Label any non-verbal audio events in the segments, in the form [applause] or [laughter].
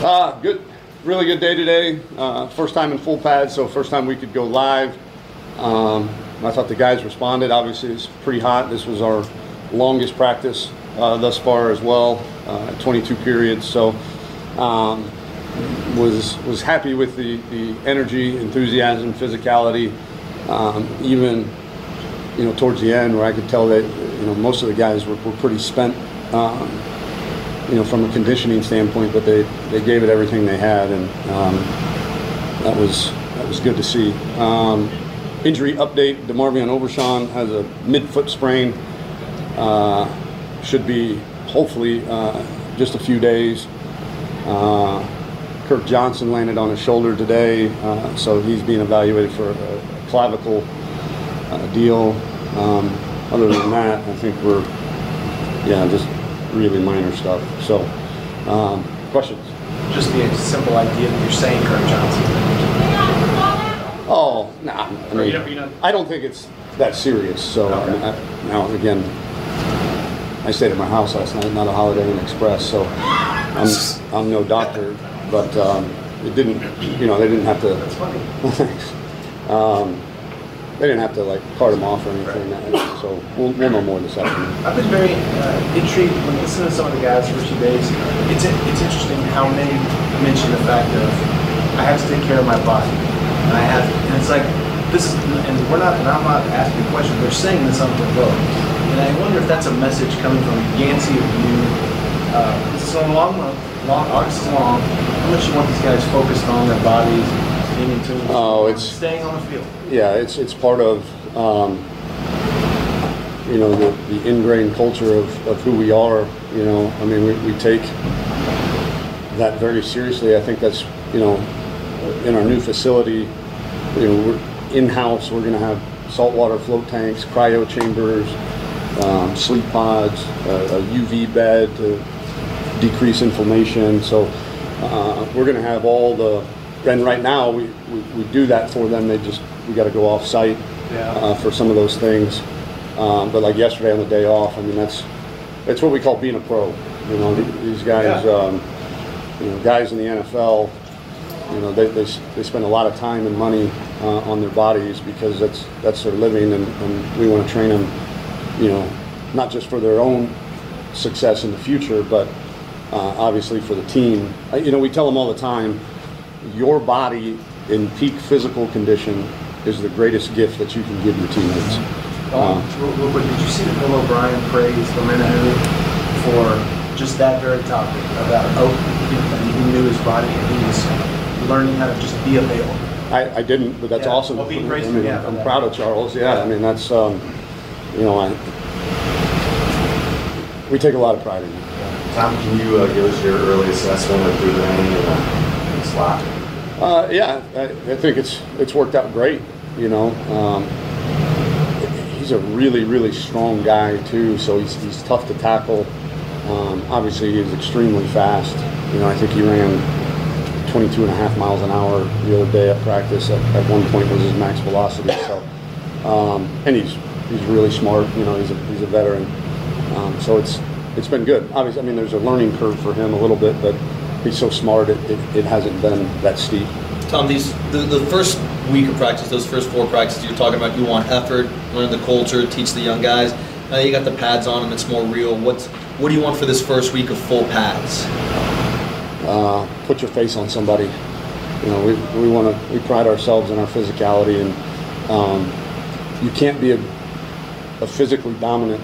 Uh, good, really good day today. Uh, first time in full pads, so first time we could go live. Um, I thought the guys responded. Obviously, it's pretty hot. This was our longest practice uh, thus far as well, uh, 22 periods. So, um, was was happy with the, the energy, enthusiasm, physicality. Um, even you know towards the end, where I could tell that you know most of the guys were, were pretty spent. Um, you know, from a conditioning standpoint, but they, they gave it everything they had, and um, that was that was good to see. Um, injury update: DeMarvion Overshown has a mid-foot sprain. Uh, should be hopefully uh, just a few days. Uh, Kirk Johnson landed on his shoulder today, uh, so he's being evaluated for a, clavicle uh, deal. Um, other than that, I think we're yeah just really minor stuff. So, um, questions? Just the simple idea that you're saying Kirk Johnson. Oh, nah. I mean, don't- you I don't think it's that serious. So, I mean, I, now again, I stayed at my house last night, not a Holiday Inn Express, so I'm, I'm no doctor, but um, it didn't, you know, they didn't have to. That's funny. Thanks. [laughs] Um, they didn't have to like cart him off or anything. uh, So we'll, we'll know more this afternoon. I've been very uh, intrigued when listening to some of the guys for two days. It's it's interesting how many mention the fact of I have to take care of my body, and I have, and it's like this is, and we're not, and I'm not asking the question. They're saying this on the road, and I wonder if that's a message coming from Yancy or you. Uh, this is a long month, long August is long. How much you want these guys focused on their bodies, being in tune, with Oh, it's- staying on the field. Yeah, it's it's part of um, you know the, the ingrained culture of, of who we are. You know, I mean, we, we take that very seriously. I think that's you know in our new facility. You know, we're in house. We're going to have saltwater float tanks, cryo chambers, um, sleep pods, a, a UV bed to decrease inflammation. So uh, we're going to have all the. And right now we, we, we do that for them. They just we got to go off site Yeah. uh, for some of those things. Um, but like yesterday on the day off, I mean that's that's what we call being a pro. You know, these guys, Yeah. um, you know, guys in the NFL, you know, they, they, they spend a lot of time and money uh, on their bodies because that's that's their living, and, and we want to train them, you know, not just for their own success in the future, but uh, obviously for the team. You know, we tell them all the time, your body in peak physical condition is the greatest gift that you can give your teammates. Um, real, real did you see that Bill O'Brien praised Lemonade for just that very topic about oh, you know, that he knew his body and he was learning how to just be available. I, I didn't, but that's Yeah, awesome. well, being I praised mean, for that. I'm proud of Charles. Yeah, Yeah. I mean that's, um, you know, I, we take a lot of pride in it. Tom, can you uh, give us your early assessment of Duvernay and uh, Slot? Uh, yeah, I, I think it's it's worked out great. You know, um, he's a really really strong guy too, so he's he's tough to tackle. Um, obviously, he's extremely fast. You know, I think he ran 22 and a half miles an hour the other day at practice. At, at one point was his max velocity. So, um, and he's he's really smart. You know, he's a he's a veteran. Um, so it's it's been good. Obviously, I mean, there's a learning curve for him a little bit, but he's so smart. It, it, it hasn't been that steep. Tom, these the, the first week of practice, those first four practices, you're talking about you want effort, learn the culture, teach the young guys. Now you got the pads on and it's more real. What's what do you want for this first week of full pads? uh, put your face on somebody. You know, we, we want to we pride ourselves in our physicality, and um, you can't be a, a physically dominant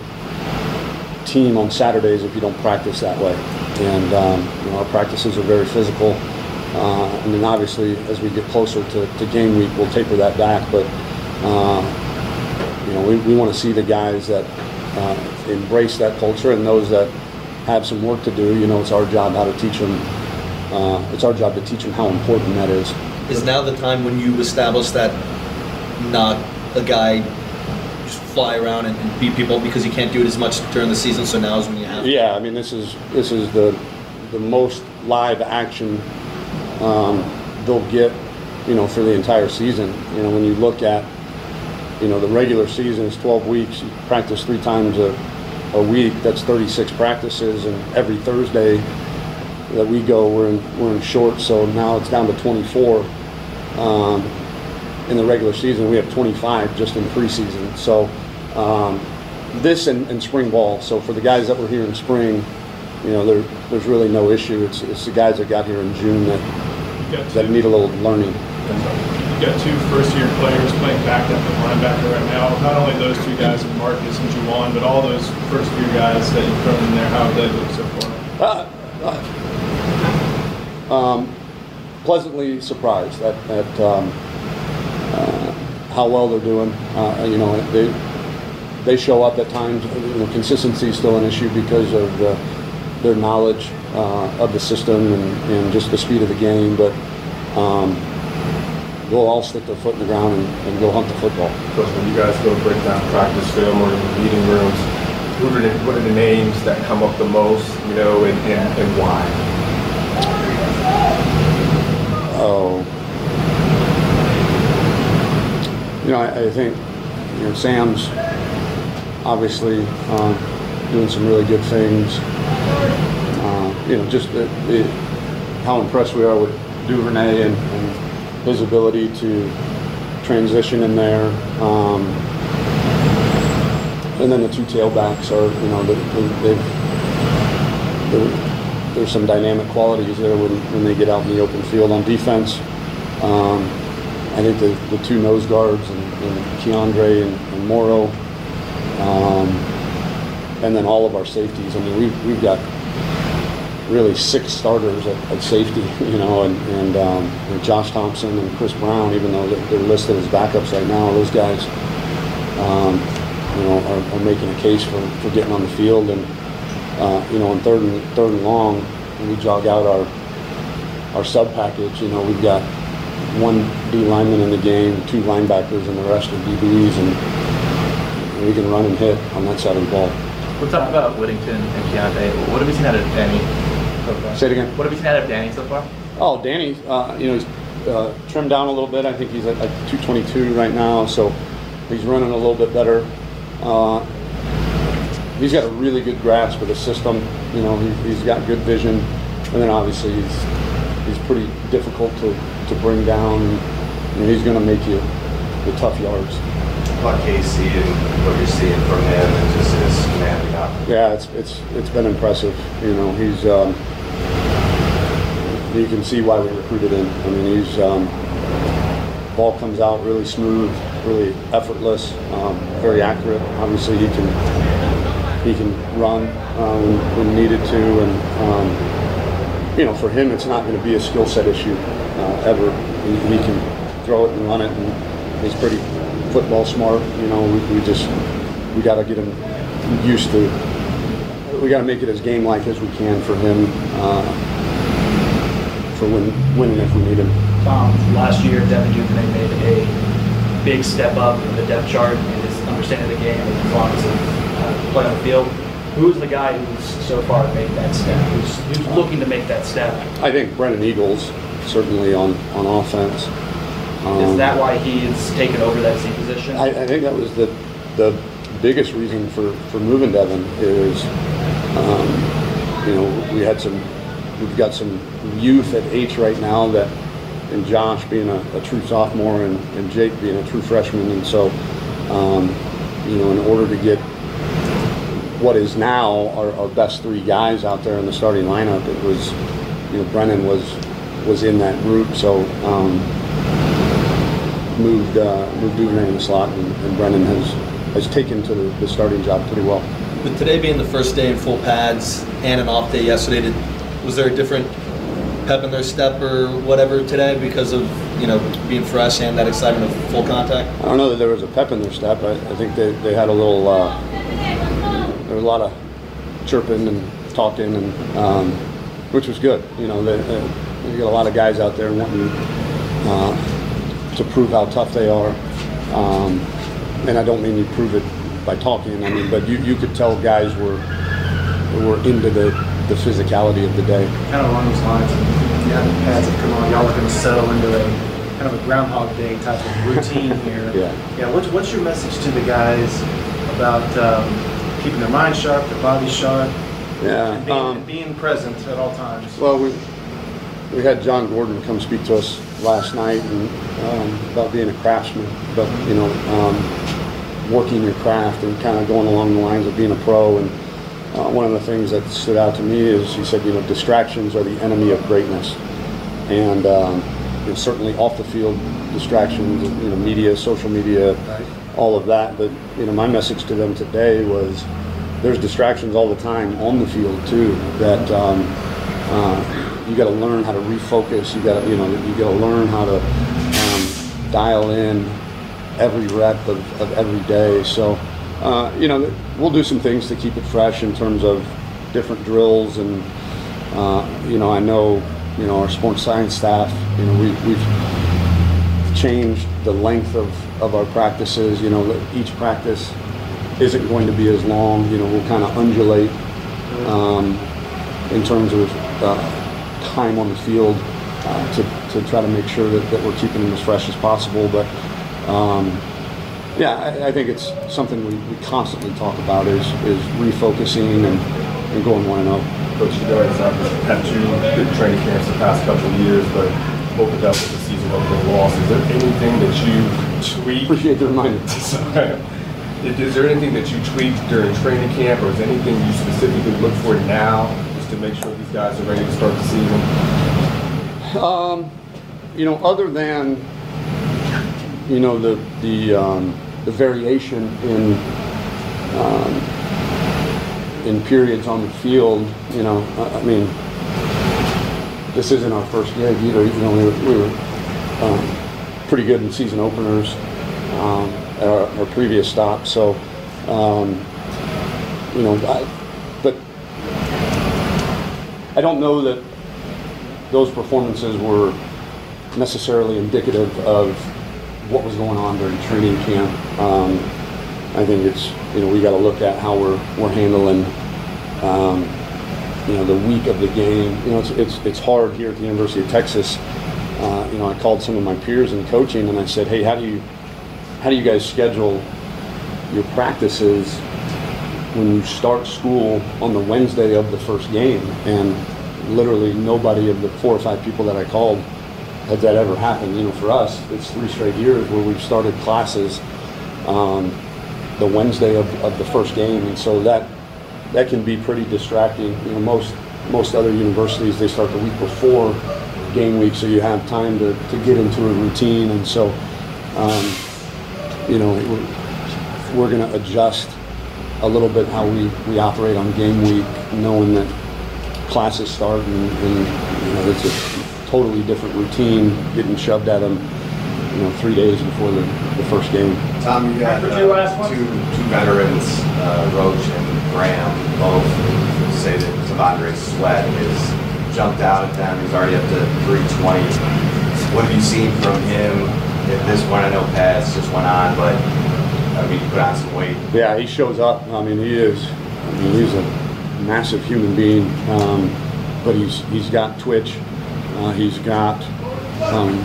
team on Saturdays if you don't practice that way. And um, you know, our practices are very physical. Uh, and then obviously, as we get closer to, to game week, we'll taper that back. But uh, you know, we, we want to see the guys that uh, embrace that culture and those that have some work to do. You know, it's our job how to teach them. Uh, it's our job to teach them how important that is. Is now the time when you establish that not a guy fly around and, and beat people because you can't do it as much during the season. So now is when you have. Yeah, I mean, this is this is the the most live action um, they'll get, you know, for the entire season. You know, when you look at, you know, the regular season is 12 weeks. You practice three times a, a week. That's 36 practices, and every Thursday, that we go, we're in, we're in short, so now it's down to 24. Um, in the regular season, we have 25 just in preseason. So um, this and, and spring ball. So for the guys that were here in spring, you know, there, there's really no issue. It's, it's the guys that got here in June that, that need a little learning. You've got two first-year players playing backup and linebacker right now. Not only those two guys, Marcus and Juwan, but all those first-year guys that you've thrown in there. How have they looked so far? Uh, uh, um, pleasantly surprised at, at um, uh, how well they're doing. Uh, you know, they they show up at times. You know, consistency is still an issue because of the, their knowledge uh, of the system and, and just the speed of the game. But um, they'll all stick their foot in the ground and, and go hunt the football. Coach, when you guys go break down practice film or in the meeting rooms, who are the, what are the names that come up the most, you know, and, and, and why? Oh. You know, I, I think you know Sam's obviously um, doing some really good things. Uh, you know, just the, the, how impressed we are with Duvernay and, and his ability to transition in there. Um, and then the two tailbacks are, you know, they, they've there's some dynamic qualities there when, when they get out in the open field on defense. Um, I think the, the two nose guards and, and Keondre and, and Moro, um, and then all of our safeties. I mean, we've, we've got really six starters at, at safety, [laughs] you know, and, and, um, and Josh Thompson and Chris Brown, even though they're listed as backups right now, those guys, um, you know, are, are making a case for, for getting on the field. And, uh, you know, on third and, third and long, we jog out our, our sub package, you know, we've got one D lineman in the game, two linebackers, and the rest are DBs, and we can run and hit on that side of the ball. We'll talk about Whittington and Keaontay. What have you seen out of Danny so far? Say it again. What have you seen out of Danny so far? Oh, Danny, uh, you know, he's uh, trimmed down a little bit. I think he's at like 222 right now, so he's running a little bit better. Uh, he's got a really good grasp of the system. You know, he, he's got good vision, and then obviously he's he's pretty difficult to, to bring down. And he's going to make you the tough yards. About Casey and what you're seeing from him and just his. Yeah, it's it's it's been impressive. You know, he's um, you can see why we recruited him. I mean, he's um, ball comes out really smooth, really effortless, um, very accurate. Obviously, he can he can run when, when needed to, and um, you know, for him, it's not going to be a skill set issue uh, ever. He, he can throw it and run it, and he's pretty football smart. You know, we, we just we got to get him used to. We got to make it as game like as we can for him uh, for when winning if we need him. Um, last year, Devin Duvernay made a big step up in the depth chart in his understanding of the game and his offensive uh, play on the field. Who's the guy who's so far made that step? Who's, who's looking to make that step? I think Brennan Eagles certainly on on offense. Is Um, that why he's taken over that Z position? I, I think that was the the biggest reason for, for moving Devin is, um, you know, we had some, we've got some youth at H right now that, and Josh being a, a true sophomore and, and Jake being a true freshman, and so, um, you know, in order to get what is now our, our best three guys out there in the starting lineup, it was, you know, Brennan was was in that group, so. Um, moved uh, moved Duvernay in the slot, and, and Brennan has has taken to the, the starting job pretty well. With today being the first day in full pads and an off day yesterday, did, was there a different pep in their step or whatever today because of you know being fresh and that excitement of full contact? I don't know that there was a pep in their step. I, I think they, they had a little uh, there was a lot of chirping and talking, and um, which was good. You know, they, uh, you got a lot of guys out there wanting uh, to prove how tough they are. Um, and I don't mean you prove it by talking. I mean, but you, you could tell guys were were into the, the physicality of the day. kind of along those lines, have the pads that come on, y'all are going to settle into a kind of a Groundhog Day type of routine [laughs] here. Yeah. Yeah. What's, what's your message to the guys about um, keeping their mind sharp, their body sharp? Yeah. And being, um, and being present at all times. Well, we, we had Jon Gordon come speak to us last night and, um, about being a craftsman, but, you know, um, working your craft and kind of going along the lines of being a pro. And uh, one of the things that stood out to me is he said, you know, distractions are the enemy of greatness. And um, know, certainly off the field distractions, you know, media, social media, all of that. But, you know, my message to them today was there's distractions all the time on the field too that um, uh, you got to learn how to refocus. You got to, you know, you got to learn how to um, dial in every rep of, of every day. So, uh, you know, we'll do some things to keep it fresh in terms of different drills and, uh, you know, I know, you know, our sports science staff, you know, we, we've changed the length of, of our practices. You know, each practice isn't going to be as long. You know, we'll kind of undulate um, in terms of uh, time on the field uh, to, to try to make sure that, that we're keeping them as fresh as possible. But um, yeah, I, I think it's something we, we constantly talk about is, is refocusing and, and going one and oh. Coach, you guys have had two good training camps the past couple of years, but opened up with the season opening loss. Is there anything that you tweak? Appreciate the reminder. [laughs] Is there anything that you tweaked during training camp, or is anything you specifically look for now, just to make sure these guys are ready to start the season? Um, you know, other than you know the the um, the variation in um, in periods on the field, you know, I, I mean, this isn't our first gig either. You know, we were, we were um, pretty good in season openers um, at our, our previous stop, so um, you know, I, I don't know that those performances were necessarily indicative of what was going on during training camp. Um, I think it's you know we got to look at how we're we're handling um, you know the week of the game. You know it's it's it's hard here at the University of Texas. Uh, you know I called some of my peers in coaching and I said, hey, how do you how do you guys schedule your practices when you start school on the Wednesday of the first game? And literally nobody of the four or five people that I called had that ever happened. You know, for us, it's three straight years where we've started classes um, the Wednesday of, of the first game, and so that that can be pretty distracting. You know, most most other universities they start the week before game week, so you have time to, to get into a routine, and so um, you know we're, we're going to adjust a little bit how we, we operate on game week, knowing that classes start and, and you know it's a totally different routine getting shoved at them you know three days before the, the first game Tom, you got After two last uh, two, two veterans, uh, Roach and Graham, both say that T'Vondre Sweat has jumped out at them. He's already up to 320. What have you seen from him at this point? I know Paz just went on, but I mean, put on some weight. yeah he shows up i mean he is i mean he's a massive human being um, but he's he's got twitch uh, he's got um,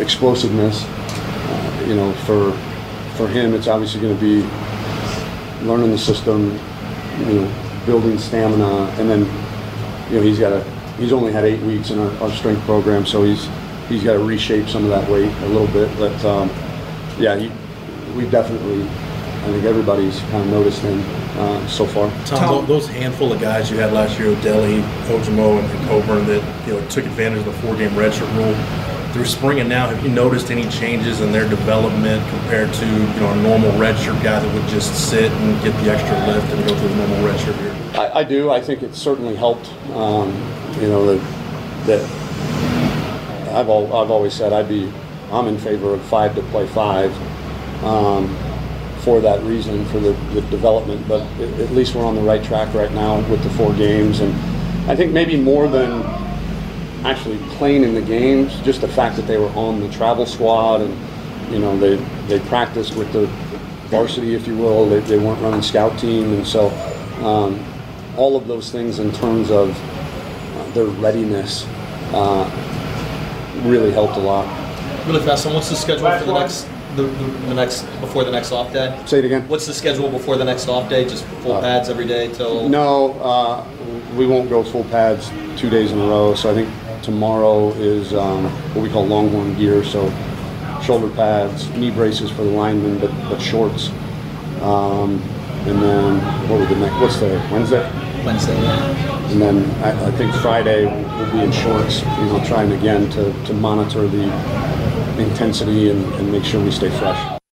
explosiveness uh, you know for for him it's obviously going to be learning the system you know building stamina and then you know he's got to he's only had eight weeks in our, our strength program so he's he's got to reshape some of that weight a little bit but um, yeah he, we definitely I think everybody's kind of noticed him uh, so far. Tom, tho- those handful of guys you had last year, Odeli, Ojomo, and and Coburn, that you know took advantage of the four-game redshirt rule. Through spring and now, have you noticed any changes in their development compared to you know a normal redshirt guy that would just sit and get the extra lift and go through the normal redshirt year? I, I do. I think it certainly helped. Um, you know that that I've al- I've always said I'd be I'm in favor of five to play five um, for that reason for the, the development. But at, at least we're on the right track right now with the four games, and I think maybe more than actually playing in the games, just the fact that they were on the travel squad and you know they they practiced with the varsity, if you will. They, they weren't running scout team, and so um, all of those things in terms of their readiness uh, really helped a lot. Really fast. So what's the schedule for the next the, the next before the next off day? Say it again. What's the schedule before the next off day? Just full Uh, pads every day till. No, uh, we won't go full pads two days in a row. So I think tomorrow is um, what we call longhorn gear. So shoulder pads, knee braces for the linemen, but, but shorts. Um, and then what would the next? What's the Wednesday? Wednesday. Yeah. And then I, I think Friday we'll be in shorts. You know, trying again to, to monitor the intensity and, and make sure we stay fresh.